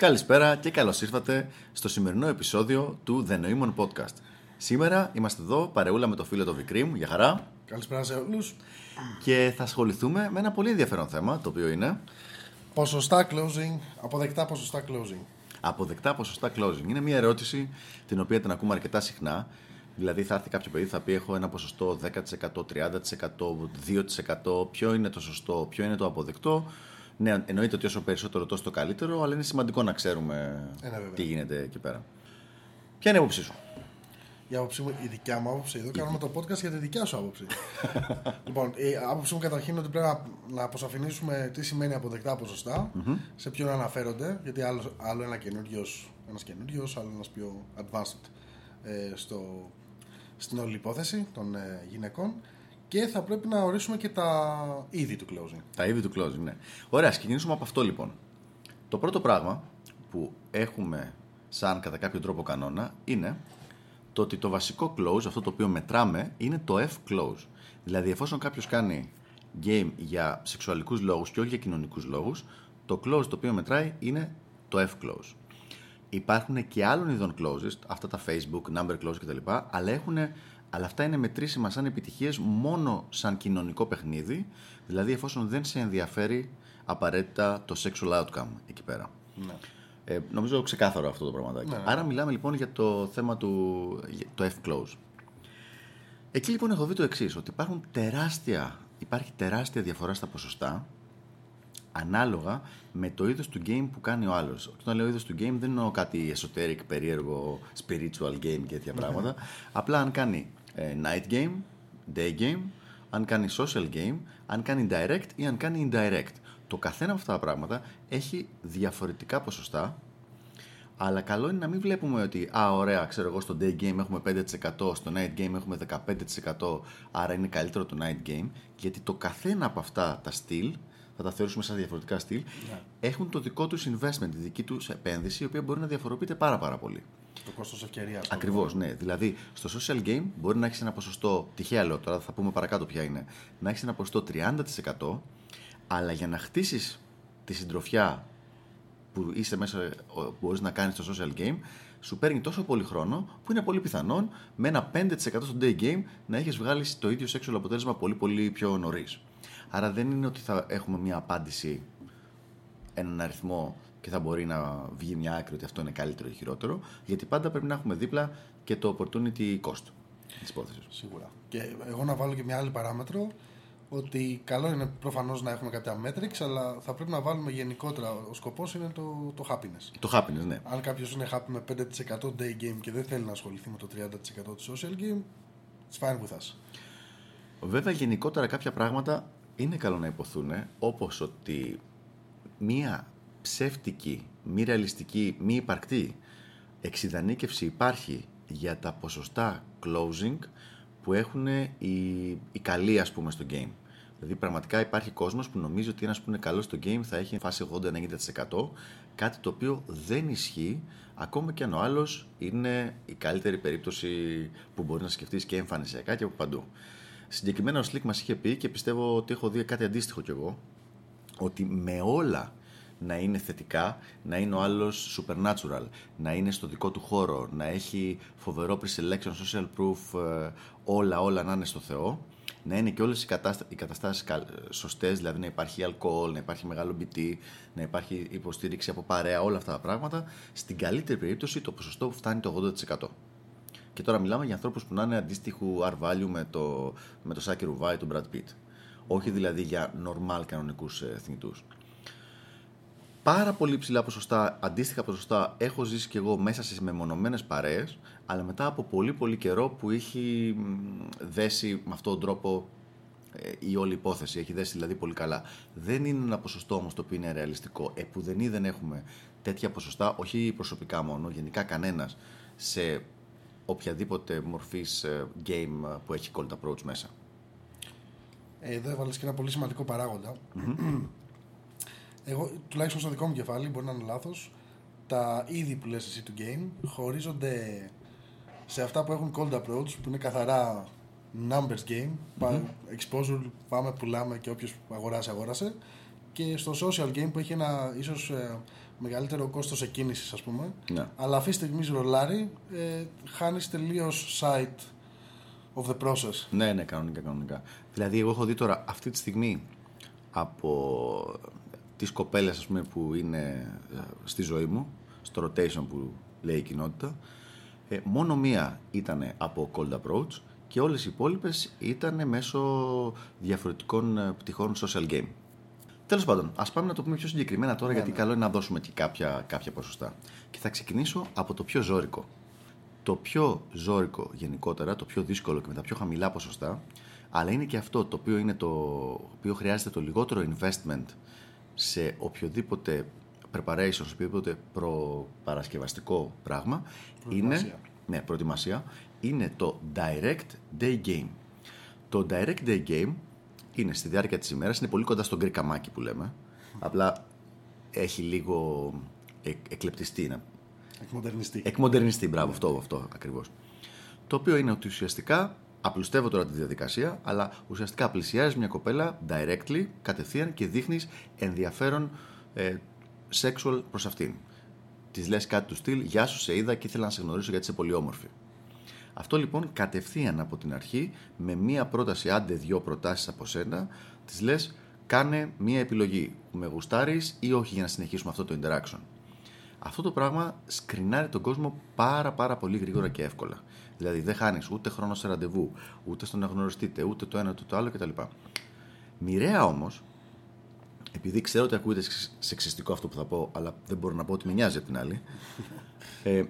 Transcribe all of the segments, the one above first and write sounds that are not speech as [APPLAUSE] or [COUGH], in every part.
Καλησπέρα και καλώς ήρθατε στο σημερινό επεισόδιο του The Noemon Podcast. Σήμερα είμαστε εδώ παρεούλα με το φίλο του Βικρίμ, για χαρά. Καλησπέρα σε όλους. Και θα ασχοληθούμε με ένα πολύ ενδιαφέρον θέμα, το οποίο είναι. Ποσοστά closing, αποδεκτά ποσοστά closing. Αποδεκτά ποσοστά closing. Είναι μια ερώτηση την οποία την ακούμε αρκετά συχνά. Δηλαδή θα έρθει κάποιο παιδί, θα πει έχω ένα ποσοστό 10%, 30%, 2%. Ποιο είναι το σωστό, ποιο είναι το αποδεκτό; Ναι, εννοείται ότι όσο περισσότερο τόσο το καλύτερο, αλλά είναι σημαντικό να ξέρουμε Ε, ναι, βέβαια. τι γίνεται εκεί πέρα. Ποια είναι η άποψή σου; Η, άποψή μου, η δικιά μου άποψη. Εδώ κάνουμε το podcast για τη δικιά σου άποψη. [LAUGHS] λοιπόν, η άποψή μου καταρχήν είναι ότι πρέπει να, να αποσαφηνίσουμε τι σημαίνει αποδεκτά ποσοστά, σε ποιον αναφέρονται, γιατί άλλο, άλλο ένα καινούριο, ένας καινούριος, άλλο ένας πιο advanced ε, στο, στην όλη υπόθεση των ε, γυναικών. Και θα πρέπει να ορίσουμε και τα είδη του closing. Τα είδη του closing, ναι. Ωραία, ας ξεκινήσουμε από αυτό λοιπόν. Το πρώτο πράγμα που έχουμε σαν κατά κάποιο τρόπο κανόνα είναι το ότι το βασικό close, αυτό το οποίο μετράμε, είναι το F-close. Δηλαδή, εφόσον κάποιος κάνει game για σεξουαλικούς λόγους και όχι για κοινωνικούς λόγους, το close το οποίο μετράει είναι το F-close. Υπάρχουν και άλλων ειδών closes, αυτά τα Facebook, number close κτλ. Αλλά, έχουν, αλλά αυτά είναι μετρήσιμα σαν επιτυχίες μόνο σαν κοινωνικό παιχνίδι, δηλαδή εφόσον δεν σε ενδιαφέρει απαραίτητα το sexual outcome εκεί πέρα. Ναι. Ε, νομίζω ξεκάθαρο αυτό το πραγματάκι. Ναι. Άρα μιλάμε λοιπόν για το θέμα του για το F-close. Εκεί λοιπόν έχω δει το εξής, ότι υπάρχουν τεράστια, υπάρχει τεράστια διαφορά στα ποσοστά ανάλογα με το είδος του game που κάνει ο άλλος. Όταν λέω είδος του game δεν εννοώ κάτι esoteric, περίεργο, spiritual game και τέτοια πράγματα. Απλά αν κάνει ε, night game, day game, αν κάνει social game, αν κάνει direct ή αν κάνει indirect. Το καθένα από αυτά τα πράγματα έχει διαφορετικά ποσοστά αλλά καλό είναι να μην βλέπουμε ότι, α, ωραία, ξέρω εγώ, στο day game έχουμε 5%, στο night game έχουμε 15%, άρα είναι καλύτερο το night game, γιατί το καθένα από αυτά τα στυλ, θα τα θεωρήσουμε σαν διαφορετικά στυλ, έχουν το δικό τους investment, τη δική τους επένδυση, η οποία μπορεί να διαφοροποιείται πάρα πάρα πολύ. Το κόστος ευκαιρίας. Ακριβώς, ναι. Δηλαδή, στο social game μπορεί να έχεις ένα ποσοστό, τυχαία λέω τώρα, θα πούμε παρακάτω ποια είναι, να έχεις ένα ποσοστό 30%, αλλά για να χτίσεις τη συντροφιά που είσαι μέσα, που μπορείς να κάνεις στο social game, σου παίρνει τόσο πολύ χρόνο που είναι πολύ πιθανόν με ένα 5% στο day game να έχεις βγάλει το ίδιο sexual αποτέλεσμα πολύ πολύ πιο νωρίς. Άρα δεν είναι ότι θα έχουμε μια απάντηση, έναν αριθμό και θα μπορεί να βγει μια άκρη ότι αυτό είναι καλύτερο ή χειρότερο, γιατί πάντα πρέπει να έχουμε δίπλα και το opportunity cost της υπόθεσης. Σίγουρα. Και εγώ να βάλω και μια άλλη παράμετρο ότι καλό είναι προφανώς να έχουμε κάποια metrics, αλλά θα πρέπει να βάλουμε γενικότερα. Ο σκοπός είναι το, το happiness. Το happiness, ναι. Αν κάποιος είναι happy με 5% day game και δεν θέλει να ασχοληθεί με το 30% του social game, it's fine with us. Βέβαια, γενικότερα κάποια πράγματα είναι καλό να υποθούν, όπως ότι μία ψεύτικη, μη ρεαλιστική, μη υπαρκτή εξειδανίκευση υπάρχει για τα ποσοστά closing που έχουν οι, οι καλοί, ας πούμε, στο game. Δηλαδή, πραγματικά υπάρχει κόσμος που νομίζει ότι ένας που είναι καλός στο game θα έχει φάση 80-90%, κάτι το οποίο δεν ισχύει, ακόμα και αν ο άλλος είναι η καλύτερη περίπτωση που μπορεί να σκεφτείς και εμφανισιακά και από παντού. Συγκεκριμένα ο Slick μας είχε πει και πιστεύω ότι έχω δει κάτι αντίστοιχο κι εγώ, ότι με όλα να είναι θετικά, να είναι ο άλλος supernatural, να είναι στο δικό του χώρο, να έχει φοβερό pre-selection, social proof, ε, όλα όλα να είναι στο Θεό, να είναι και όλες οι, κατάστα- οι καταστάσεις καλ- σωστές, δηλαδή να υπάρχει αλκοόλ, να υπάρχει μεγάλο BT, να υπάρχει υποστήριξη από παρέα, όλα αυτά τα πράγματα, στην καλύτερη περίπτωση το ποσοστό που φτάνει το 80%. Και τώρα μιλάμε για ανθρώπους που να είναι αντίστοιχου R value με το, με το Σάκη Ρουβάη του Brad Pitt. Όχι δηλαδή για normal κανονικούς ε, θνητούς. Πάρα πολύ ψηλά ποσοστά, αντίστοιχα ποσοστά έχω ζήσει και εγώ μέσα σε μεμονωμένες παρέες, αλλά μετά από πολύ πολύ καιρό που έχει μ, δέσει με αυτόν τον τρόπο ε, η όλη υπόθεση. Έχει δέσει δηλαδή πολύ καλά. Δεν είναι ένα ποσοστό όμως το οποίο είναι ρεαλιστικό. Επουδενή δεν έχουμε τέτοια ποσοστά, όχι προσωπικά μόνο, γενικά κανένας, σε οποιαδήποτε μορφής ε, game που έχει cold approach μέσα. Ε, Εδώ έβαλες και ένα πολύ σημαντικό παράγοντα. Εγώ, τουλάχιστον στο δικό μου κεφάλι, μπορεί να είναι λάθος, τα είδη που λες εσύ του game χωρίζονται σε αυτά που έχουν cold approach, που είναι καθαρά numbers game, πα- exposure, πάμε, πουλάμε και όποιος αγοράσει, αγόρασε. Και στο social game που έχει ένα ίσως μεγαλύτερο κόστος εκκίνησης, ας πούμε. Ναι. Αλλά αυτή τη στιγμή ρολάρει, ε, χάνεις τελείως site of the process. Ναι, ναι, κανονικά, κανονικά. Δηλαδή, εγώ έχω δει τώρα αυτή τη στιγμή από τις κοπέλες ας πούμε, που είναι ε, στη ζωή μου, στο rotation που λέει η κοινότητα, ε, μόνο μία ήταν από cold approach και όλες οι υπόλοιπες ήταν μέσω διαφορετικών ε, πτυχών social game. Τέλος πάντων, ας πάμε να το πούμε πιο συγκεκριμένα τώρα, γιατί καλό είναι να δώσουμε και κάποια, κάποια ποσοστά. Και θα ξεκινήσω από το πιο ζώρικο. Το πιο ζώρικο γενικότερα, το πιο δύσκολο και με τα πιο χαμηλά ποσοστά, αλλά είναι και αυτό το οποίο, είναι το οποίο χρειάζεται το λιγότερο investment σε οποιοδήποτε preparation, σε οποιοδήποτε προπαρασκευαστικό πράγμα, Προετοιμασία. είναι, ναι, προετοιμασία, είναι το direct day game. Το direct day game είναι στη διάρκεια της ημέρας, είναι πολύ κοντά στον γκρικαμάκι που λέμε, απλά έχει λίγο ε, εκλεπτιστεί, να Εκμοντερνιστή. Εκμοντερνιστεί, μπράβο, αυτό, αυτό ακριβώς. Το οποίο είναι ότι ουσιαστικά απλουστεύω τώρα τη διαδικασία, αλλά ουσιαστικά πλησιάζεις μια κοπέλα directly, κατευθείαν και δείχνεις ενδιαφέρον ε, sexual προς αυτήν. Της λες κάτι του στυλ, Γεια σου, σε είδα και ήθελα να σε γνωρίσω γιατί είσαι πολύ όμορφη. Αυτό λοιπόν κατευθείαν από την αρχή, με μία πρόταση, άντε δύο προτάσεις από σένα, της λες, κάνε μία επιλογή. Με γουστάρεις ή όχι για να συνεχίσουμε αυτό το interaction. Αυτό το πράγμα σκρινάρει τον κόσμο πάρα πάρα πολύ γρήγορα και εύκολα. Δηλαδή δεν χάνεις ούτε χρόνο σε ραντεβού, ούτε στο να γνωριστείτε, ούτε το ένα ούτε το άλλο κτλ. Μοιραία όμως, επειδή ξέρω ότι ακούγεται σεξ- σεξιστικό αυτό που θα πω, αλλά δεν μπορώ να πω ότι με νοιάζει απ' την άλλη. [LAUGHS] Ε,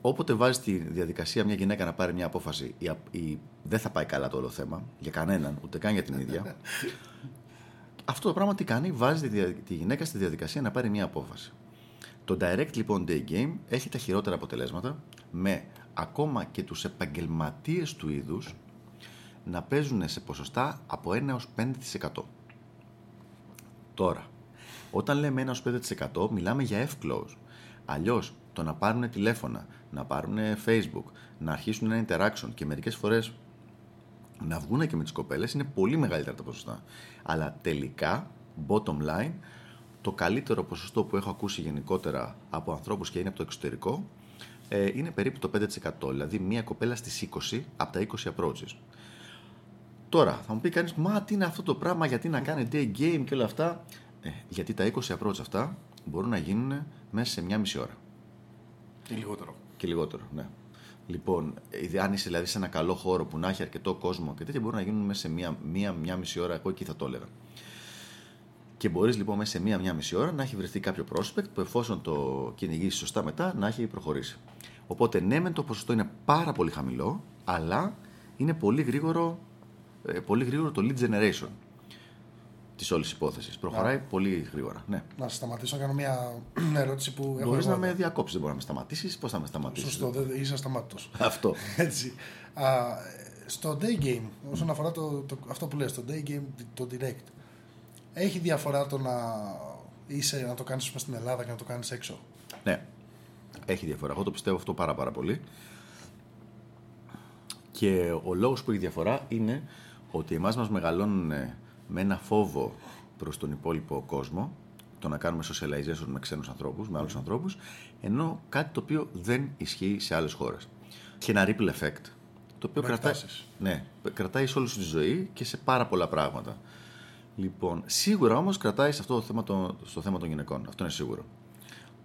όποτε βάζεις τη διαδικασία μια γυναίκα να πάρει μια απόφαση, η, απ- η- δεν θα πάει καλά το όλο θέμα για κανέναν, ούτε καν για την ίδια. [LAUGHS] αυτό το πράγμα τι κάνει, βάζει τη, δια- τη γυναίκα στη διαδικασία να πάρει μια απόφαση. Το direct λοιπόν day game έχει τα χειρότερα αποτελέσματα με ακόμα και τους επαγγελματίες του είδους να παίζουν σε ποσοστά από 1 έως 5%. Τώρα, όταν λέμε 1 έως 5% μιλάμε για F-close. Αλλιώς το να πάρουν τηλέφωνα, να πάρουν Facebook, να αρχίσουν ένα interaction και μερικές φορές να βγουν και με τις κοπέλες είναι πολύ μεγαλύτερα τα ποσοστά. Αλλά τελικά, bottom line, το καλύτερο ποσοστό που έχω ακούσει γενικότερα από ανθρώπους και είναι από το εξωτερικό ε, είναι περίπου το 5%. Δηλαδή μία κοπέλα στις 20 από τα 20 approaches. Τώρα, θα μου πει κανείς, μα τι είναι αυτό το πράγμα, γιατί να κάνει day game και όλα αυτά. Ε, γιατί τα 20 approach αυτά μπορούν να γίνουν μέσα σε μία μισή ώρα. Ή λιγότερο. Και λιγότερο, ναι. Λοιπόν, ε, αν είσαι δηλαδή σε ένα καλό χώρο που να έχει αρκετό κόσμο και τέτοια, μπορούν να γίνουν μέσα σε μία, μία, μία μισή ώρα. Εγώ εκεί θα το έλεγα. Και μπορείς λοιπόν μέσα σε μία, μία μισή ώρα να έχει βρεθεί κάποιο prospect που εφόσον το κυνηγήσεις σωστά μετά να έχει προχωρήσει. Οπότε ναι, μεν το ποσοστό είναι πάρα πολύ χαμηλό, αλλά είναι πολύ γρήγορο, ε, πολύ γρήγορο το lead generation της όλης υπόθεσης. Προχωράει πολύ γρήγορα. Ναι. Να σταματήσω να κάνω μια ερώτηση που έχω Μπορείς εγώ να με εδώ. διακόψεις, δεν μπορεί να με σταματήσεις. Πώς θα με σταματήσεις. Σωστό, δεν είσαι ασταμάτητος. [LAUGHS] Αυτό. Έτσι. Α, στο day game, όσον αφορά το, το, αυτό που λες, το day game, το direct, έχει διαφορά το να είσαι, να το κάνεις ας πούμε, στην Ελλάδα και να το κάνεις έξω. Ναι, έχει διαφορά. Εγώ το πιστεύω αυτό πάρα πάρα πολύ. Και ο λόγος που έχει διαφορά είναι ότι εμάς μας μεγαλώνουν με ένα φόβο προς τον υπόλοιπο κόσμο το να κάνουμε socialization με ξένους ανθρώπους, με άλλους ανθρώπους, ενώ κάτι το οποίο δεν ισχύει σε άλλες χώρες. Και ένα ripple effect, το οποίο Με κρατάει, εκτάσεις. ναι, κρατάει σε όλη σου τη ζωή και σε πάρα πολλά πράγματα. Λοιπόν, σίγουρα όμως κρατάει σε αυτό το θέμα το, στο θέμα των γυναικών. Αυτό είναι σίγουρο.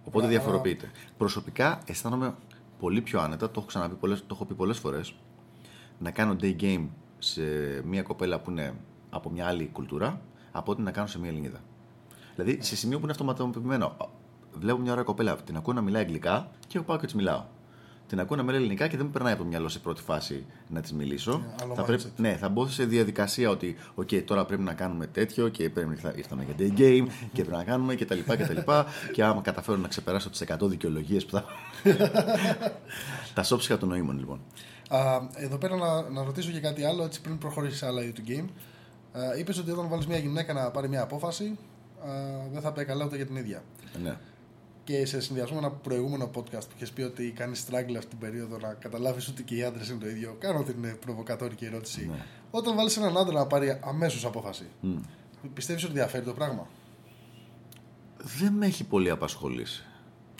Οπότε Α, διαφοροποιείται. Προσωπικά αισθάνομαι πολύ πιο άνετα, το έχω ξαναπεί πολλές, το έχω πει πολλές φορές, να κάνω day game σε μια κοπέλα που είναι από μια άλλη κουλτούρα, από ότι να κάνω σε μια Ελληνίδα. Δηλαδή σε σημείο που είναι αυτοματοποιημένο. Βλέπω μια ώρα κοπέλα, την ακούω να μιλάει αγγλικά και εγώ πάω και της μιλάω. Την ακούω να μιλάει ελληνικά και δεν μου περνάει από το μυαλό σε πρώτη φάση να της μιλήσω. Ναι, άλλο θα mindset. πρέπει, ναι, θα μπω σε διαδικασία ότι okay, τώρα πρέπει να κάνουμε τέτοιο και πρέπει να ήρθαμε για day game και πρέπει να κάνουμε κτλ. Και, τα λοιπά, και άμα καταφέρω να ξεπεράσω τις 100 δικαιολογίες που θα. τα σώψυχα των νοήμων λοιπόν. Α, εδώ πέρα να, να ρωτήσω και κάτι άλλο, έτσι πριν προχωρήσεις σε άλλα είδη του game. Είπες ότι όταν βάλεις μια γυναίκα να πάρει μια απόφαση, α, δεν θα πάει καλά ούτε για την ίδια. Ναι. Και σε συνδυασμό με ένα προηγούμενο podcast που είχες πει ότι κάνεις struggle αυτή την περίοδο να καταλάβεις ότι και οι άντρες είναι το ίδιο. Κάνω την ε, προβοκατόρικη ερώτηση. Ναι. Όταν βάλεις έναν άντρα να πάρει αμέσως απόφαση, πιστεύεις ότι διαφέρει το πράγμα; δεν με έχει πολύ απασχολήσει.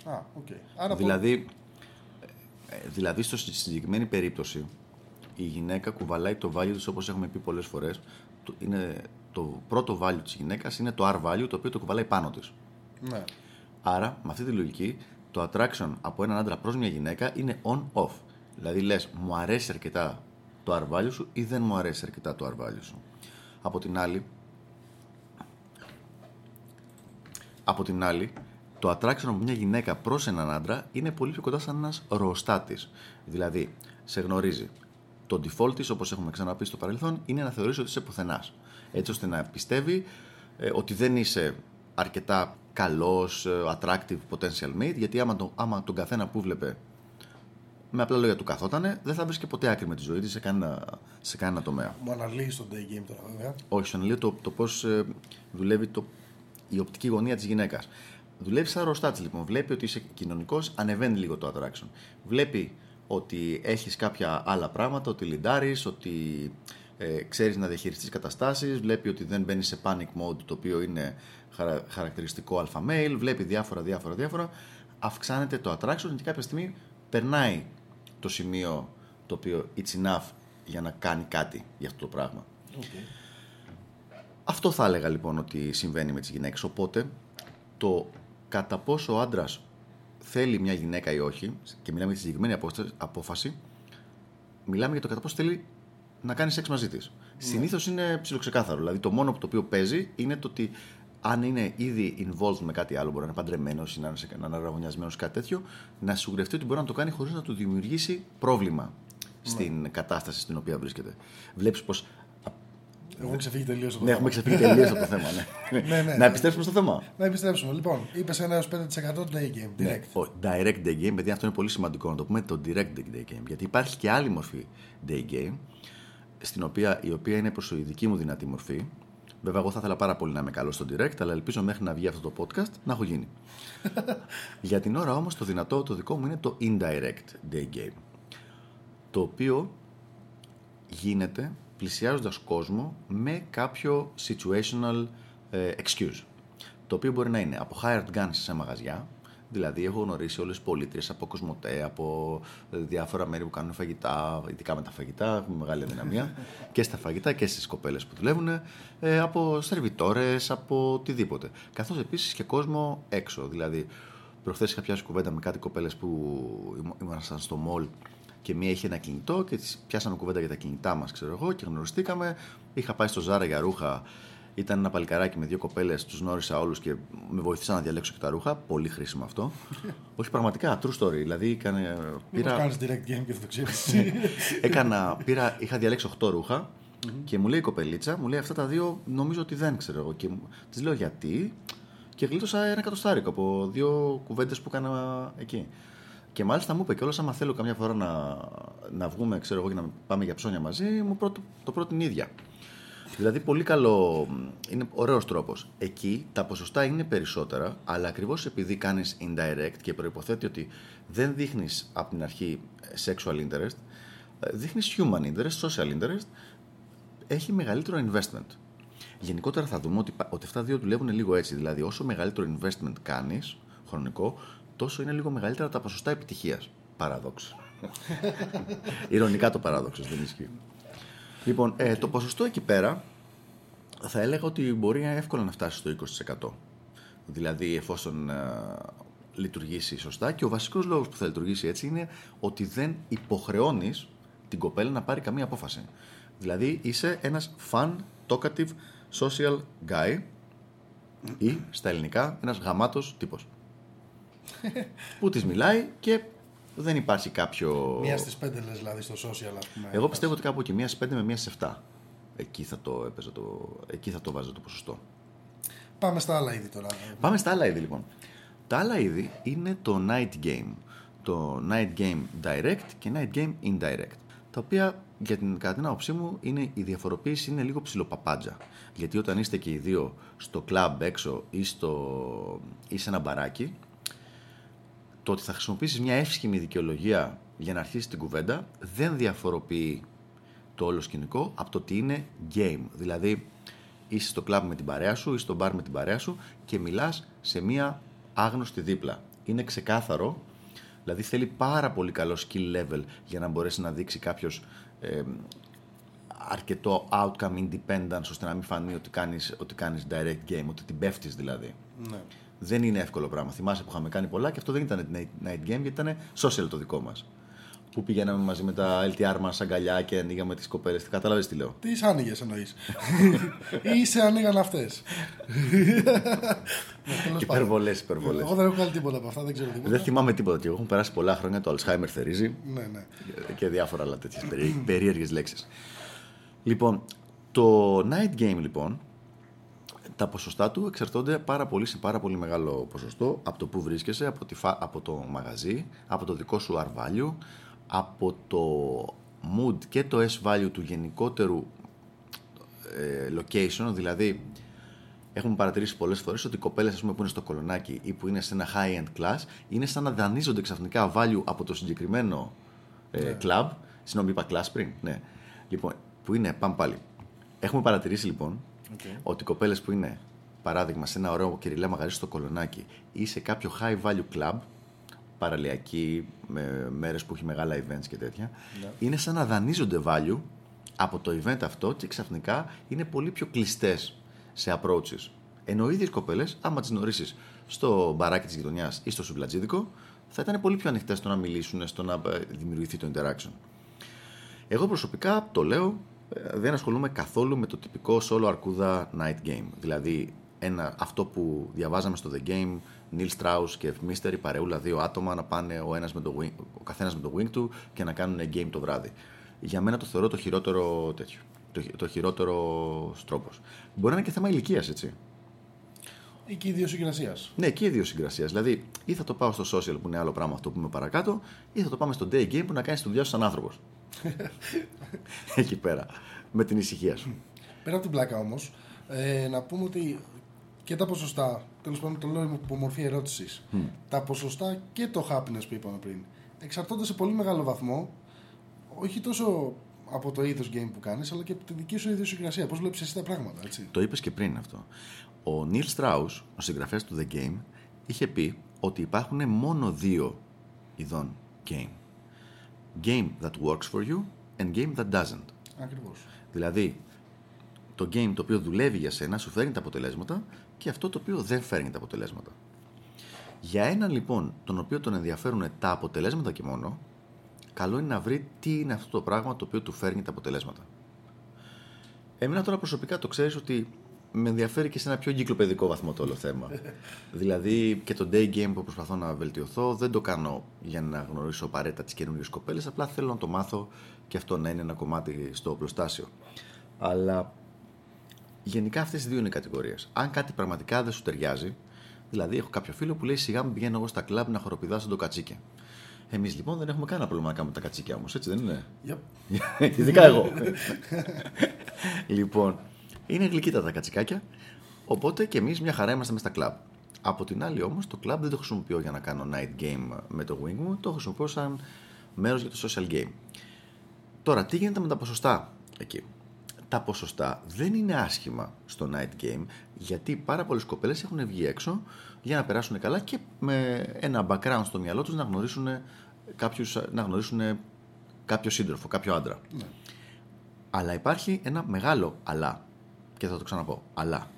Α, οκ. Άρα Δηλαδή, ε, δηλαδή στο, στη συγκεκριμένη περίπτωση η γυναίκα κουβαλάει το value της όπως έχουμε πει πολλές φορές το, είναι, το πρώτο value της γυναίκας είναι το R value το οποίο το κουβαλάει πάνω της. Ναι. Άρα, με αυτή τη λογική, το attraction από έναν άντρα προς μια γυναίκα είναι on-off. Δηλαδή λες, μου αρέσει αρκετά το R value σου ή δεν μου αρέσει αρκετά το R value σου. Από την άλλη, από την άλλη, το attraction από μια γυναίκα προς έναν άντρα είναι πολύ πιο κοντά σαν ένας ροοστάτης. Δηλαδή, σε γνωρίζει. Το default της, όπως έχουμε ξαναπεί στο παρελθόν, είναι να θεωρείς ότι είσαι πουθενάς. Έτσι ώστε να πιστεύει ε, ότι δεν είσαι αρκετά καλός, ε, attractive potential mate, γιατί άμα, το, άμα τον καθένα που βλέπε με απλά λόγια του καθότανε, δεν θα βρίσκε ποτέ άκρη με τη ζωή της σε κανένα, σε κανένα τομέα. Μου αναλύει το day game τώρα, βέβαια. Όχι, σου αναλύω το, το πώς δουλεύει το, η οπτική γωνία της γυναίκας. Δουλεύει σαν ροστάτης λοιπόν. Βλέπει ότι είσαι κοινωνικός, ανεβαίνει λίγο το attraction. Βλέπει ότι έχεις κάποια άλλα πράγματα, ότι λιντάρεις, ότι ε, ξέρεις να διαχειριστείς καταστάσεις. Βλέπει ότι δεν μπαίνει σε panic mode, το οποίο είναι χαρα, χαρακτηριστικό alpha male. Βλέπει διάφορα, διάφορα, διάφορα. Αυξάνεται το attraction και κάποια στιγμή περνάει το σημείο το οποίο it's enough για να κάνει κάτι για αυτό το πράγμα. Okay. Αυτό θα έλεγα λοιπόν ότι συμβαίνει με τις γυναίκες. Οπότε το κατά πόσο ο άντρας θέλει μια γυναίκα ή όχι, και μιλάμε για τη συγκεκριμένη απόφαση, μιλάμε για το κατά πόσο θέλει να κάνει σεξ μαζί της. Ναι. Συνήθως είναι ψιλοξεκάθαρο. Δηλαδή το μόνο που το οποίο παίζει είναι το ότι αν είναι ήδη involved με κάτι άλλο, μπορεί να είναι παντρεμένος ή να είναι αναραγωνιασμένος κάτι τέτοιο, να σιγουρευτεί ότι μπορεί να το κάνει χωρίς να του δημιουργήσει πρόβλημα Ναι. στην κατάσταση στην οποία βρίσκεται. Βλέπεις πως. Έχουμε ξεφύγει τελείως από το Ναι, θέμα. έχουμε ξεφύγει τελείως από το [LAUGHS] θέμα. Ναι. Ναι, ναι. Να επιστρέψουμε στο θέμα. Να επιστρέψουμε. Λοιπόν, είπες ένα έως 5% day game. Ναι, Direct. ο direct day game, γιατί αυτό είναι πολύ σημαντικό να το πούμε, το direct day game. Γιατί υπάρχει και άλλη μορφή day game, στην οποία, η οποία είναι προς η δική μου δυνατή μορφή. Βέβαια, εγώ θα ήθελα πάρα πολύ να είμαι καλός στο direct, αλλά ελπίζω μέχρι να βγει αυτό το podcast να έχω γίνει. [LAUGHS] Για την ώρα όμως το δυνατό, το δικό μου είναι το indirect day game. Το οποίο γίνεται πλησιάζοντας κόσμο με κάποιο situational ε, excuse. Το οποίο μπορεί να είναι από hired guns σε μαγαζιά, δηλαδή έχω γνωρίσει όλες τις πολίτριες από κοσμοτέ, από ε, διάφορα μέρη που κάνουν φαγητά, ειδικά με τα φαγητά, έχουμε μεγάλη αδυναμία, [LAUGHS] και στα φαγητά και στις κοπέλες που δουλεύουν, ε, από σερβιτόρες, από οτιδήποτε. Καθώς επίσης και κόσμο έξω, δηλαδή προχθές είχα πιάσει κουβέντα με κάτι κοπέλες που ήμ- ήμασταν στο mall και μία είχε ένα κινητό και τις πιάσαμε κουβέντα για τα κινητά μας, ξέρω εγώ, και γνωριστήκαμε. Είχα πάει στο Ζάρα για ρούχα. Ήταν ένα παλικαράκι με δύο κοπέλες, τους γνώρισα όλους και με βοήθησαν να διαλέξω και τα ρούχα. Πολύ χρήσιμο αυτό. [LAUGHS] Όχι, πραγματικά, true story. Δηλαδή, έκανε, Μήπως πήρα, κάνεις direct game και δεν το ξέρεις. [LAUGHS] έκανα, πήρα, είχα διαλέξει 8 ρουχα και μου λέει η κοπελίτσα, μου λέει αυτά τα δύο νομίζω ότι δεν ξέρω εγώ. Και της λέω γιατί; Και γλίτωσα ένα εκατοστάρικο από δύο κουβέντες που έκανα εκεί. Και μάλιστα μου είπε κιόλας, άμα θέλω καμιά φορά να, να βγούμε, ξέρω εγώ, και να πάμε για ψώνια μαζί, μου πρώτο, το πρώτο είναι ίδια. Δηλαδή, πολύ καλό, είναι ωραίος τρόπος. Εκεί τα ποσοστά είναι περισσότερα, αλλά ακριβώς επειδή κάνεις indirect και προποθέτει ότι δεν δείχνεις από την αρχή sexual interest, δείχνεις human interest, social interest, έχει μεγαλύτερο investment. Γενικότερα θα δούμε ότι, πα- ότι αυτά δύο δουλεύουν λίγο έτσι. Δηλαδή, όσο μεγαλύτερο investment κάνεις, χρονικό, τόσο είναι λίγο μεγαλύτερα τα ποσοστά επιτυχίας. Παράδοξο. [LAUGHS] Ηρωνικά το παράδοξο, δεν ισχύει. Λοιπόν, ε, το ποσοστό εκεί πέρα θα έλεγα ότι μπορεί εύκολα να φτάσει στο 20%. Δηλαδή, εφόσον ε, λειτουργήσει σωστά. Και ο βασικός λόγος που θα λειτουργήσει έτσι είναι ότι δεν υποχρεώνεις την κοπέλα να πάρει καμία απόφαση. Δηλαδή, είσαι ένας fun, talkative, social guy ή στα ελληνικά ένας γαμάτος τύπος. [LAUGHS] που της μιλάει και δεν υπάρχει κάποιο. Μία στις πέντε λες δηλαδή στο social, ας πούμε. Εγώ πιστεύω ότι κάπου εκεί μία στις 5 με μία στις 7. Εκεί θα το, έπαιζε το, εκεί θα το βάζω το ποσοστό. Πάμε στα άλλα είδη τώρα. Πάμε στα άλλα είδη λοιπόν. Τα άλλα είδη είναι το night game. Το night game direct και night game indirect. Τα οποία για την, κατά την άποψή μου είναι, η διαφοροποίηση είναι λίγο ψηλοπαπάντζα. Γιατί όταν είστε και οι δύο στο club έξω ή, στο, ή σε ένα μπαράκι, το ότι θα χρησιμοποιήσεις μια εύσχημη δικαιολογία για να αρχίσεις την κουβέντα δεν διαφοροποιεί το όλο σκηνικό από το ότι είναι game. Δηλαδή, είσαι στο κλαμπ με την παρέα σου ή στο μπαρ με την παρέα σου και μιλάς σε μία άγνωστη δίπλα. Είναι ξεκάθαρο, δηλαδή θέλει πάρα πολύ καλό skill level για να μπορέσει να δείξει κάποιος ε, αρκετό outcome independence ώστε να μην φανεί ότι κάνεις, ότι κάνεις direct game, ότι την πέφτεις δηλαδή. Ναι. Δεν είναι εύκολο πράγμα. Θυμάσαι που είχαμε κάνει πολλά και αυτό δεν ήταν night game γιατί ήταν social το δικό μας. Που πηγαίναμε μαζί με τα LTR μας αγκαλιά και ανοίγαμε τις κοπέλες. Κατάλαβες τι λέω. Τις άνοιγες εννοείς. ή σε ανοίγαν αυτές. [LAUGHS] Υπερβολές, υπερβολές. Εγώ δεν έχω κάνει τίποτα από αυτά, δεν ξέρω τίποτα. Δεν θυμάμαι τίποτα. Και εγώ έχω περάσει πολλά χρόνια το Alzheimer θερίζει Ναι, ναι. και διάφορα άλλα τέτοιες περί- περίεργες λέξεις. Λοιπόν, το night game λοιπόν, τα ποσοστά του εξαρτώνται πάρα πολύ σε πάρα πολύ μεγάλο ποσοστό από το που βρίσκεσαι, από, τη φα- από το μαγαζί, από το δικό σου R value, από το mood και το S value του γενικότερου ε, location, δηλαδή έχουμε παρατηρήσει πολλές φορές ότι οι κοπέλες ας πούμε, που είναι στο κολονάκι ή που είναι σε ένα high-end class είναι σαν να δανείζονται ξαφνικά value από το συγκεκριμένο ε, club. Συγγνώμη, είπα class πριν. Ναι. Λοιπόν, που είναι, πάμε πάλι. Έχουμε παρατηρήσει λοιπόν Okay. ότι οι κοπέλες που είναι, παράδειγμα, σε ένα ωραίο κυριλέ μαγαζί στο κολονάκι ή σε κάποιο high value club, παραλιακή, με μέρες που έχει μεγάλα events και τέτοια, είναι σαν να δανείζονται value από το event αυτό και ξαφνικά είναι πολύ πιο κλειστές σε approaches. Ενώ οι ίδιες κοπέλες, άμα τις γνωρίσεις στο μπαράκι της γειτονιάς ή στο σουβλατζίδικο, θα ήταν πολύ πιο ανοιχτές στο να μιλήσουν, στο να ε, δημιουργηθεί το interaction. Εγώ προσωπικά το λέω, ε, δεν ασχολούμαι καθόλου με το τυπικό solo αρκούδα night game. Δηλαδή ένα, αυτό που διαβάζαμε στο The Game, Neil Strauss και Mystery, παρεούλα δύο άτομα να πάνε ο, ένας με το wing, ο καθένας με το wing του και να κάνουν game το βράδυ. Για μένα το θεωρώ το χειρότερο τέτοιο. Το, χει- το χειρότερο τρόπος. Μπορεί να είναι και θέμα ηλικίας, έτσι. Ή και ιδιοσυγκρασία. Ναι, και ιδιοσυγκρασία. Δηλαδή, ή θα το πάω στο social που είναι άλλο πράγμα αυτό που είμαι παρακάτω, ή θα το πάμε στο day game που να κάνει τη δουλειά σου σαν άνθρωπος. [LAUGHS] Εκεί πέρα. Με την ησυχία σου. Πέρα από την πλάκα όμως, ε, να πούμε ότι και τα ποσοστά, τέλος πάντων το λέω υπό μορφή ερώτησης, τα ποσοστά και το happiness που είπαμε πριν εξαρτώνται σε πολύ μεγάλο βαθμό όχι τόσο από το είδος game που κάνεις, αλλά και από τη δική σου ιδιοσυγκρασία. Πώς βλέπεις εσύ τα πράγματα, έτσι. Το είπες και πριν αυτό. Ο Νίλ Strauss, ο συγγραφέας του The Game, είχε πει ότι υπάρχουν μόνο δύο ειδών game. Game that works for you and game that doesn't. Ακριβώς. Δηλαδή, το game το οποίο δουλεύει για σένα σου φέρνει τα αποτελέσματα και αυτό το οποίο δεν φέρνει τα αποτελέσματα. Για έναν λοιπόν, τον οποίο τον ενδιαφέρουν τα αποτελέσματα και μόνο, καλό είναι να βρει τι είναι αυτό το πράγμα το οποίο του φέρνει τα αποτελέσματα. Εμένα τώρα προσωπικά το ξέρεις ότι με ενδιαφέρει και σε ένα πιο εγκυκλοπαιδικό βαθμό το όλο θέμα. [LAUGHS] δηλαδή και το day game που προσπαθώ να βελτιωθώ δεν το κάνω για να γνωρίσω απαραίτητα τις καινούργιες κοπέλες, απλά θέλω να το μάθω και αυτό να είναι ένα κομμάτι στο οπλοστάσιο. Αλλά γενικά αυτές οι δύο είναι οι κατηγορίες. Αν κάτι πραγματικά δεν σου ταιριάζει, δηλαδή έχω κάποιο φίλο που λέει σιγά μην πηγαίνω εγώ στα κλαμπ να χοροπηδάσω το κατσίκι. Εμείς λοιπόν δεν έχουμε κανένα πρόβλημα να κάνουμε τα κατσίκια όμως, έτσι δεν είναι; Yep. [LAUGHS] Ειδικά εγώ. [LAUGHS] λοιπόν, είναι γλυκύτα τα κατσικάκια. Οπότε και εμείς μια χαρά είμαστε μες στα κλαμπ. Από την άλλη όμως, το κλαμπ δεν το χρησιμοποιώ για να κάνω night game με το wing μου, το χρησιμοποιώ σαν μέρος για το social game. Τώρα, τι γίνεται με τα ποσοστά εκεί; Τα ποσοστά δεν είναι άσχημα στο night game γιατί πάρα πολλές κοπέλες έχουν βγει έξω για να περάσουν καλά και με ένα background στο μυαλό τους να γνωρίσουν, κάποιους, να γνωρίσουν κάποιο σύντροφο, κάποιο άντρα. Ναι. Αλλά υπάρχει ένα μεγάλο αλλά. Και θα το ξαναπώ. Αλλά.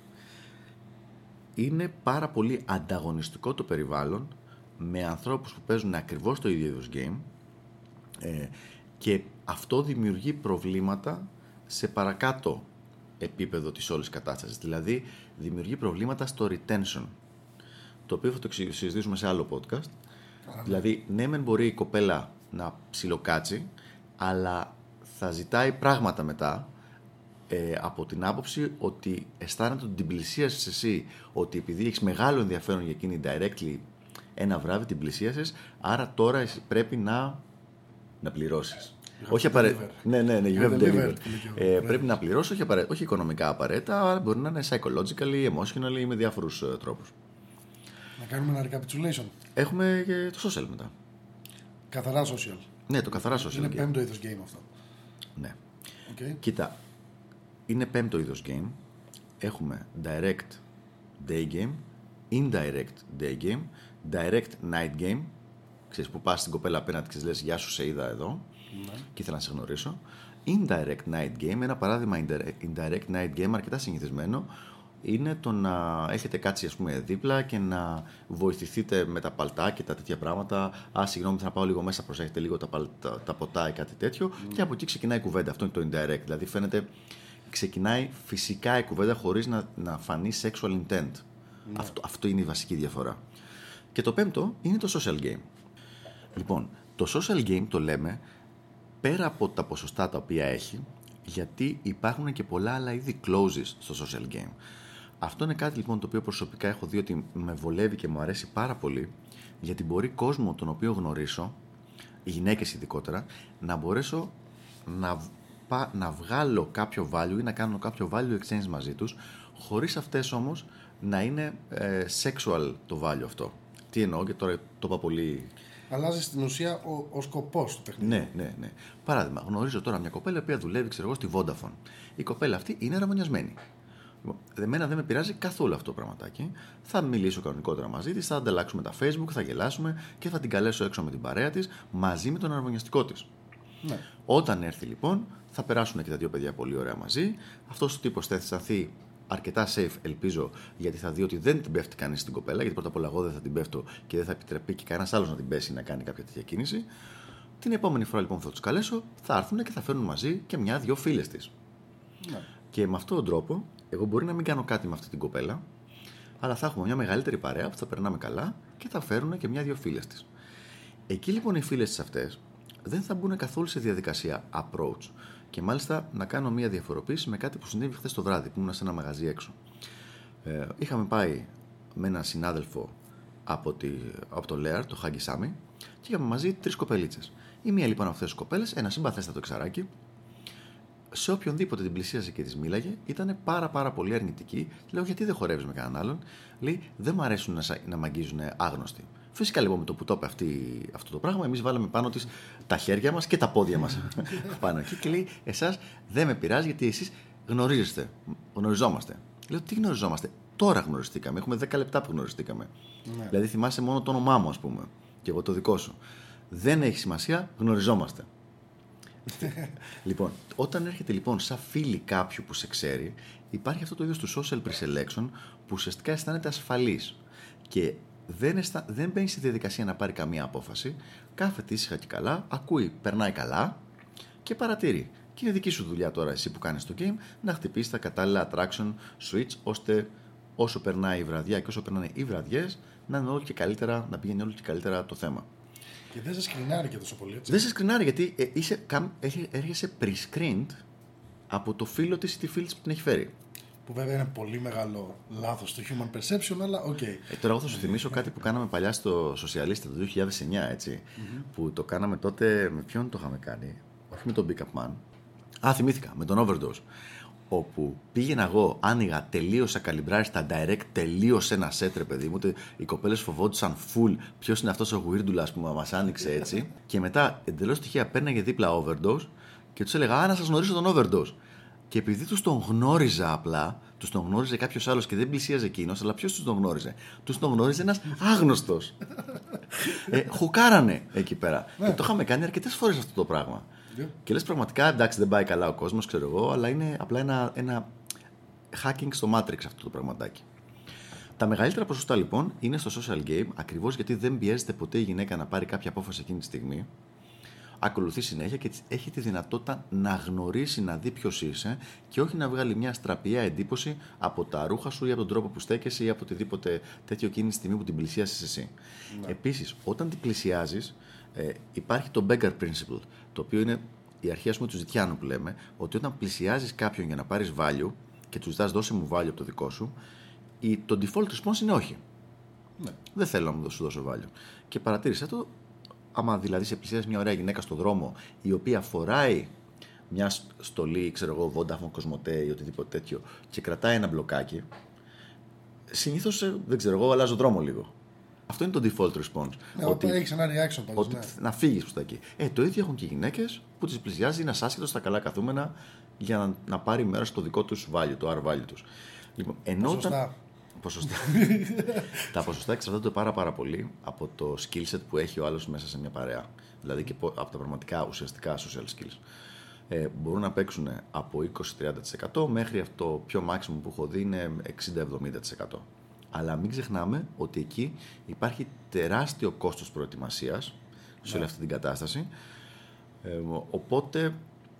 Είναι πάρα πολύ ανταγωνιστικό το περιβάλλον με ανθρώπους που παίζουν ακριβώς το ίδιο είδος game ε, και αυτό δημιουργεί προβλήματα σε παρακάτω επίπεδο της όλης κατάστασης. Δηλαδή δημιουργεί προβλήματα στο retention το οποίο θα το εξι- συζητήσουμε σε άλλο podcast. Δηλαδή, ναι, μεν μπορεί η κοπέλα να ψιλοκάτσει, αλλά θα ζητάει πράγματα μετά ε, από την άποψη ότι αισθάνεται ότι την πλησίασες εσύ, ότι επειδή έχεις μεγάλο ενδιαφέρον για εκείνη directly ένα βράδυ την πλησίασες, άρα τώρα εσύ πρέπει να, να πληρώσεις. have Όχι to απαραίτητα. deliver. Ναι, ναι, ναι, you You have delivered, delivered. που λέει και ο Ε, Brad. πρέπει να πληρώσεις, όχι, απαραίτητα, όχι οικονομικά απαραίτητα, αλλά μπορεί να είναι psychologically, emotionally, με διάφορους ε, τρόπους. Να κάνουμε ένα recapitulation. Έχουμε και το social μετά. Καθαρά social. Ναι, το καθαρά social Είναι game. πέμπτο είδος game αυτό. Ναι. Okay. Κοίτα, είναι πέμπτο είδος game, έχουμε direct day game, indirect day game, direct night game. Ξέρεις που πας στην κοπέλα απέναντι και της λες «Γεια σου, σε είδα εδώ» και ήθελα να σε γνωρίσω. Indirect night game, ένα παράδειγμα indirect, indirect night game αρκετά συνηθισμένο, είναι το να έχετε κάτσει ας πούμε δίπλα και να βοηθηθείτε με τα παλτά και τα τέτοια πράγματα. Α, συγγνώμη, θα πάω λίγο μέσα, προσέχετε λίγο τα, παλτά, τα ποτά ή κάτι τέτοιο. Και από εκεί ξεκινάει η κουβέντα. Αυτό είναι το indirect. Δηλαδή φαίνεται, ξεκινάει φυσικά η κουβέντα χωρίς να, να φανεί sexual intent. Αυτό, αυτό είναι η βασική διαφορά. Και το πέμπτο είναι το social game. Λοιπόν, το social game το λέμε πέρα από τα ποσοστά τα οποία έχει, γιατί υπάρχουν και πολλά άλλα είδη closes στο social game. Αυτό είναι κάτι λοιπόν το οποίο προσωπικά έχω δει ότι με βολεύει και μου αρέσει πάρα πολύ, γιατί μπορεί κόσμο τον οποίο γνωρίσω, γυναίκες ειδικότερα, να μπορέσω να, να βγάλω κάποιο value ή να κάνω κάποιο value exchange μαζί τους, χωρίς αυτές όμως να είναι ε, sexual το value αυτό. Τι εννοώ και τώρα το είπα πολύ Αλλάζει στην ουσία ο, ο σκοπός του παιχνιδιού. Ναι, ναι, ναι. Παράδειγμα, γνωρίζω τώρα μια κοπέλα που δουλεύει ξέρω εγώ, στη Vodafone. Η κοπέλα αυτή είναι ραμονιασμένη. Λοιπόν, εμένα δεν με πειράζει καθόλου αυτό το πραγματάκι. Θα μιλήσω κανονικότερα μαζί της, θα ανταλλάξουμε τα Facebook, θα γελάσουμε και θα την καλέσω έξω με την παρέα της μαζί με τον αρμονιαστικό της. Ναι. Όταν έρθει λοιπόν, θα περάσουν και τα δύο παιδιά πολύ ωραία μαζί. Αυτός ο τύπος θα αισθανθεί αρκετά safe, ελπίζω, γιατί θα δει ότι δεν την πέφτει κανείς στην κοπέλα. Γιατί πρώτα απ' όλα εγώ δεν θα την πέφτω και δεν θα επιτρεπεί και κανένας άλλος να την πέσει να κάνει κάποια τέτοια κίνηση. Την επόμενη φορά λοιπόν που θα τους καλέσω, θα έρθουν και θα φέρουν μαζί και μια-δυο φίλες της. Ναι. Και με αυτόν τον τρόπο, εγώ μπορεί να μην κάνω κάτι με αυτή την κοπέλα, αλλά θα έχουμε μια μεγαλύτερη παρέα που θα περνάμε καλά και θα φέρουν και μια-δυο φίλες της. Εκεί λοιπόν οι φίλες της αυτές δεν θα μπουν καθόλου σε διαδικασία approach. Και μάλιστα να κάνω μια διαφοροποίηση με κάτι που συνέβη χθες το βράδυ, που ήμουν σε ένα μαγαζί έξω. Ε, είχαμε πάει με έναν συνάδελφο από, τη, από το Λέαρ, το Χάγκη Σάμι, και είχαμε μαζί τρεις κοπελίτσες. Η μία λοιπόν από αυτές τις κοπέλες, ένα συμπαθέστατο εξαράκι, σε οποιονδήποτε την πλησίαζε και της μίλαγε, ήταν πάρα πάρα πολύ αρνητική. Λέω γιατί δεν χορεύεις με κανέναν άλλον; Λέει δεν μου αρέσουν να, να μαγγίζουν άγνωστοι. Φυσικά λοιπόν με το που το είπε αυτή, αυτό το πράγμα, εμείς βάλαμε πάνω της τα χέρια μας και τα πόδια μας [LAUGHS] πάνω εκεί και λέει: Εσάς δεν με πειράζει γιατί εσείς γνωρίζεστε. Γνωριζόμαστε. Λέω: Τι γνωριζόμαστε; Τώρα γνωριστήκαμε. Έχουμε 10 λεπτά που γνωριστήκαμε. Ναι. Δηλαδή θυμάσαι μόνο το όνομά μου, ας πούμε. Και εγώ το δικό σου. Δεν έχει σημασία, γνωριζόμαστε. [LAUGHS] λοιπόν, όταν έρχεται λοιπόν σαν φίλη κάποιου που σε ξέρει, υπάρχει αυτό το είδος του social pre-selection που ουσιαστικά αισθάνεται ασφαλής. Και δεν, εστα... δεν μπαίνει στη διαδικασία να πάρει καμία απόφαση. Κάθεται ήσυχα και καλά, ακούει, περνάει καλά και παρατηρεί. Και είναι δική σου δουλειά τώρα, εσύ που κάνεις το game, να χτυπήσεις τα κατάλληλα attraction switch, ώστε όσο περνάει η βραδιά και όσο περνάνε οι βραδιές, να είναι όλο και καλύτερα, να πηγαίνει όλο και καλύτερα το θέμα. Και δεν σε σκρινάρει και τόσο πολύ έτσι. Δεν σε σκρινάρει γιατί ε, είσαι, έρχεσαι pre-screened από το φίλο της ή τη φίλη που την έχει φέρει. Που βέβαια είναι πολύ μεγάλο λάθος το human perception, αλλά ok. Okay. Ε, τώρα εγώ θα σου θυμίσω κάτι που κάναμε παλιά στο Σοσιαλίστα το 2009, έτσι Που το κάναμε τότε. Με ποιον το είχαμε κάνει, Όχι με τον Big Up Man. Α, θυμήθηκα, με τον Overdose. Όπου πήγαινα εγώ, άνοιγα, τελείως ακαλιμπράριστα direct, τελείωσε ένα set, ρε παιδί μου. Οι κοπέλες φοβόντουσαν full. Ποιος είναι αυτός ο weird ούλας που μας άνοιξε έτσι. [LAUGHS] και μετά εντελώς τυχαία πέρναγε δίπλα Overdose και τους έλεγα Α, να σας γνωρίσω τον overdose. Και επειδή τους τον γνώριζα απλά, τους τον γνώριζε κάποιος άλλος και δεν πλησίαζε εκείνος, αλλά ποιος τους τον γνώριζε; Τους τον γνώριζε ένας άγνωστος. [LAUGHS] ε, χουκάρανε εκεί πέρα. Ναι. Και το είχαμε κάνει αρκετές φορές αυτό το πράγμα. Yeah. Και λες πραγματικά εντάξει δεν πάει καλά ο κόσμος, ξέρω εγώ, αλλά είναι απλά ένα, ένα hacking στο Matrix αυτό το πραγματάκι. Τα μεγαλύτερα ποσοστά λοιπόν είναι στο social game ακριβώς γιατί δεν πιέζεται ποτέ η γυναίκα να πάρει κάποια απόφαση εκείνη τη στιγμή ακολουθεί συνέχεια και έχει τη δυνατότητα να γνωρίσει, να δει ποιος είσαι και όχι να βγάλει μια στραπιά εντύπωση από τα ρούχα σου ή από τον τρόπο που στέκεσαι ή από οτιδήποτε τέτοιο εκείνη τη στιγμή που την πλησιάσει εσύ. Ναι. Επίσης, όταν την πλησιάζεις, ε, υπάρχει το beggar principle, το οποίο είναι η αρχή πούμε, του ζητιάνου που λέμε, ότι όταν πλησιάζεις κάποιον για να πάρεις value και τους ζητά δώσε μου value από το δικό σου, το default response είναι όχι. Ναι. Δεν θέλω να μου σου δώσω value. Και παρατήρησε το, άμα δηλαδή σε πλησιάζει μια ωραία γυναίκα στο δρόμο η οποία φοράει μια στολή, ξέρω εγώ, Vodafone, Κοσμοτέ ή οτιδήποτε τέτοιο και κρατάει ένα μπλοκάκι, συνήθως ε, δεν ξέρω εγώ, αλλάζω δρόμο λίγο. Αυτό είναι το default response. Ναι, ότι έχεις ένα reaction πάντως, ότι ναι. Να φύγεις προς τα εκεί. Ε, το ίδιο έχουν και οι γυναίκες που τις πλησιάζει ένα άσχετο στα καλά καθούμενα για να, να πάρει μέρος στο δικό τους value, το R value τους. Λοιπόν, ενώ όταν- Ποσοστά. Ποσοστά. [LAUGHS] τα ποσοστά εξαρτώνται πάρα, πάρα πολύ από το skill set που έχει ο άλλος μέσα σε μια παρέα. Δηλαδή και πο- από τα πραγματικά ουσιαστικά social skills. Ε, μπορούν να παίξουν από 20-30% μέχρι αυτό πιο maximum που έχω δει είναι 60-70%. Αλλά μην ξεχνάμε ότι εκεί υπάρχει τεράστιο κόστος προετοιμασίας σε όλη αυτή την κατάσταση. Ε, οπότε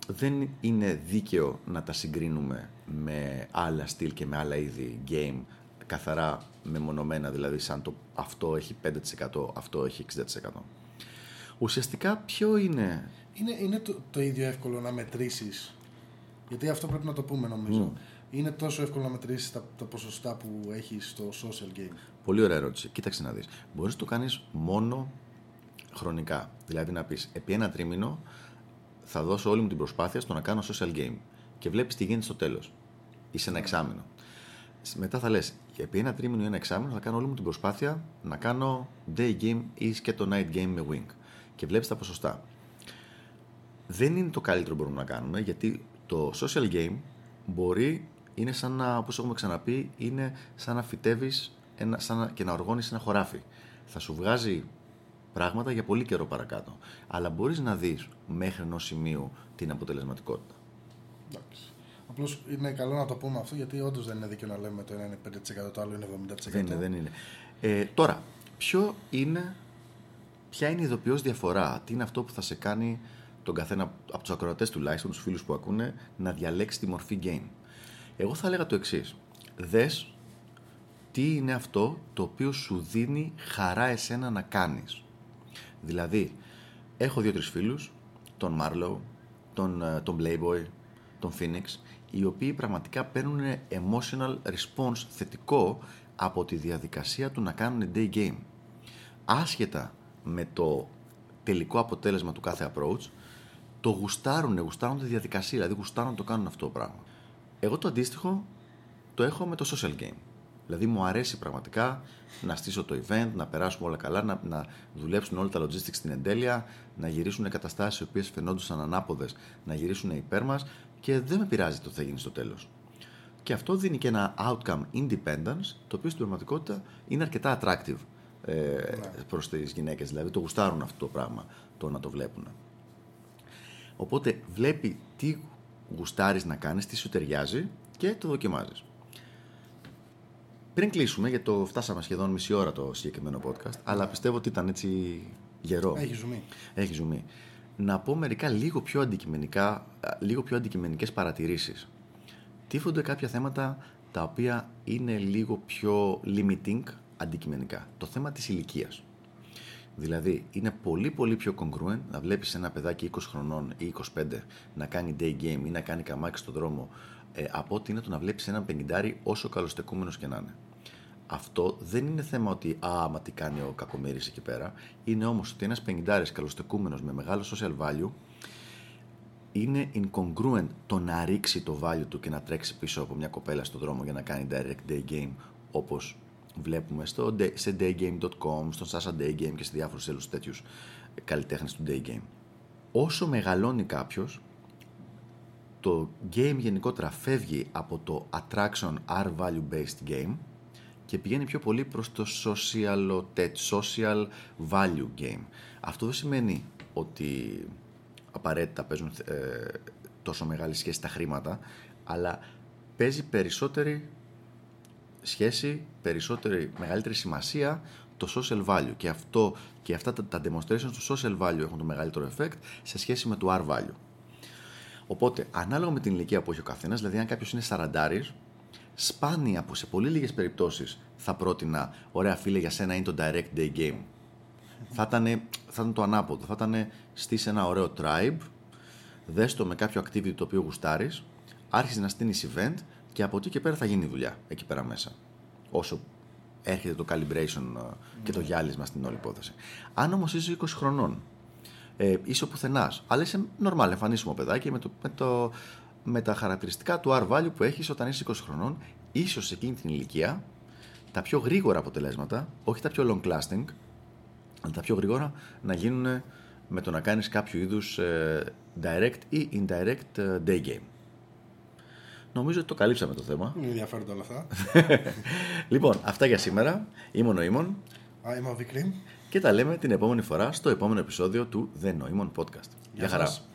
δεν είναι δίκαιο να τα συγκρίνουμε με άλλα στυλ και με άλλα είδη game καθαρά μεμονωμένα, δηλαδή σαν το αυτό έχει 5%, αυτό έχει 60%. Ουσιαστικά ποιο είναι... Είναι, είναι το, το ίδιο εύκολο να μετρήσεις. Γιατί αυτό πρέπει να το πούμε νομίζω. Είναι τόσο εύκολο να μετρήσεις τα, τα ποσοστά που έχει στο social game. Πολύ ωραία ερώτηση. Κοίταξε να δεις. Μπορείς να το κάνεις μόνο χρονικά. Δηλαδή να πεις, επί ένα τρίμηνο θα δώσω όλη μου την προσπάθεια στο να κάνω social game. Και βλέπεις τι γίνεται στο τέλος. Ή σε ένα εξάμηνο. Μετά θα λες, επί ένα τρίμηνο ή ένα εξάμηνο θα κάνω όλη μου την προσπάθεια να κάνω day game ή και το night game με wing. Και βλέπεις τα ποσοστά. Δεν είναι το καλύτερο που μπορούμε να κάνουμε, γιατί το social game μπορεί, είναι σαν να, όπως έχουμε ξαναπεί, είναι σαν να φυτεύεις ένα, σαν να, και να οργώνεις ένα χωράφι. Θα σου βγάζει πράγματα για πολύ καιρό παρακάτω. Αλλά μπορείς να δεις μέχρι ενός σημείου την αποτελεσματικότητα. Εντάξει. Απλώς είναι καλό να το πούμε αυτό γιατί όντως δεν είναι δίκαιο να λέμε το ένα είναι 5%, το άλλο είναι 70%. Δεν είναι, δεν είναι. Ε, τώρα, ποιο είναι, ποια είναι η ειδοποιώς διαφορά, τι είναι αυτό που θα σε κάνει τον καθένα από τους ακροατές τουλάχιστον, τους φίλους που ακούνε, να διαλέξει τη μορφή game; Εγώ θα έλεγα το εξής. Δες τι είναι αυτό το οποίο σου δίνει χαρά εσένα να κάνεις. Δηλαδή, έχω δύο-τρεις φίλους, τον Marlow, τον, ε, τον Playboy, τον Phoenix, οι οποίοι πραγματικά παίρνουν emotional response θετικό από τη διαδικασία του να κάνουν day game. Άσχετα με το τελικό αποτέλεσμα του κάθε approach, το γουστάρουν, γουστάρουν τη διαδικασία, δηλαδή γουστάρουν να το κάνουν αυτό το πράγμα. Εγώ το αντίστοιχο το έχω με το social game. Δηλαδή μου αρέσει πραγματικά να στήσω το event, να περάσουμε όλα καλά, να, να δουλέψουν όλα τα logistics στην εντέλεια, να γυρίσουν καταστάσεις οι οποίες φαινόντουσαν ανάποδες, να γυρίσουν υπέρ μας και δεν με πειράζει το τι θα γίνει στο τέλος. Και αυτό δίνει και ένα outcome independence, το οποίο στην πραγματικότητα είναι αρκετά attractive ε, προς τις γυναίκες. Δηλαδή το γουστάρουν αυτό το πράγμα, το να το βλέπουν. Οπότε βλέπει τι γουστάρεις να κάνεις, τι σου ταιριάζει και το δοκιμάζεις. Πριν κλείσουμε, γιατί το φτάσαμε σχεδόν μισή ώρα το συγκεκριμένο podcast, αλλά πιστεύω ότι ήταν έτσι γερό. Έχει ζουμί. Έχει ζουμί. Να πω μερικά λίγο πιο αντικειμενικά, α, λίγο πιο αντικειμενικές παρατηρήσεις. Τίφονται κάποια θέματα τα οποία είναι λίγο πιο limiting αντικειμενικά. Το θέμα της ηλικίας. Δηλαδή, είναι πολύ πολύ πιο congruent να βλέπεις ένα παιδάκι 20 χρονών ή 25 να κάνει day game ή να κάνει καμάκι στον δρόμο ε, από ότι είναι το να βλέπεις έναν πενιντάρι όσο καλοστεκούμενος και να είναι. Αυτό δεν είναι θέμα ότι «Α, μα τι κάνει ο κακομύρης εκεί πέρα». Είναι όμως ότι ένας πενιντάρης καλοστεκούμενος με μεγάλο social value είναι incongruent το να ρίξει το value του και να τρέξει πίσω από μια κοπέλα στον δρόμο για να κάνει direct day game όπως βλέπουμε στο, day- σε daygame.com, στον Sasha Day Game και σε διάφορους άλλους τέτοιους καλλιτέχνες του day game. Όσο μεγαλώνει κάποιος, το game γενικότερα φεύγει από το attraction R value based game και πηγαίνει πιο πολύ προς το social, social value game. Αυτό δεν σημαίνει ότι απαραίτητα παίζουν ε, τόσο μεγάλη σχέση τα χρήματα, αλλά παίζει περισσότερη σχέση, περισσότερη, μεγαλύτερη σημασία το social value και, αυτό, και αυτά τα, τα demonstrations του social value έχουν το μεγαλύτερο effect σε σχέση με το R value. Οπότε, ανάλογα με την ηλικία που έχει ο καθένας, δηλαδή αν κάποιος είναι 40, σπάνια που σε πολύ λίγες περιπτώσεις θα πρότεινα, ωραία φίλε, για σένα είναι το direct day game. Θα ήταν, θα ήταν το ανάποδο. Θα ήταν στήσει ένα ωραίο tribe, δες το με κάποιο activity το οποίο γουστάρεις, άρχισε να στείνεις event και από εκεί και πέρα θα γίνει η δουλειά εκεί πέρα μέσα. Όσο έρχεται το calibration ε, και το γυάλισμα στην όλη υπόθεση. Αν όμως είσαι 20 χρονών, ε, είσαι ο πουθενάς, αλλά είσαι normal, εμφανίσιμο παιδάκι με, το, με, το, με τα χαρακτηριστικά του R value που έχεις όταν είσαι 20 χρονών, ίσως σε εκείνη την ηλικία τα πιο γρήγορα αποτελέσματα, όχι τα πιο long lasting, αλλά τα πιο γρήγορα να γίνουν με το να κάνεις κάποιο είδους ε, direct ή indirect ε, day game. νομίζω ότι το καλύψαμε το θέμα. Είναι ενδιαφέροντα όλα αυτά. [LAUGHS] λοιπόν, αυτά για σήμερα. Είμαι ο Νοήμων Α, είμαι ο Βικρύμ. και τα λέμε την επόμενη φορά στο επόμενο επεισόδιο του The Noemon Podcast. Γεια χαρά. σας.